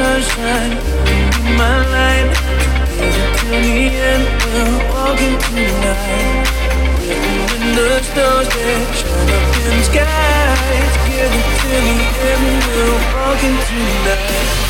sunshine in my life. Till the end, We'll walk into the night. When the stars that shine up in the sky, together till the end, We'll walk into the night.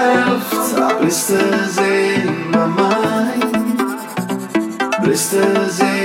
left are blisters in my mind, blisters in.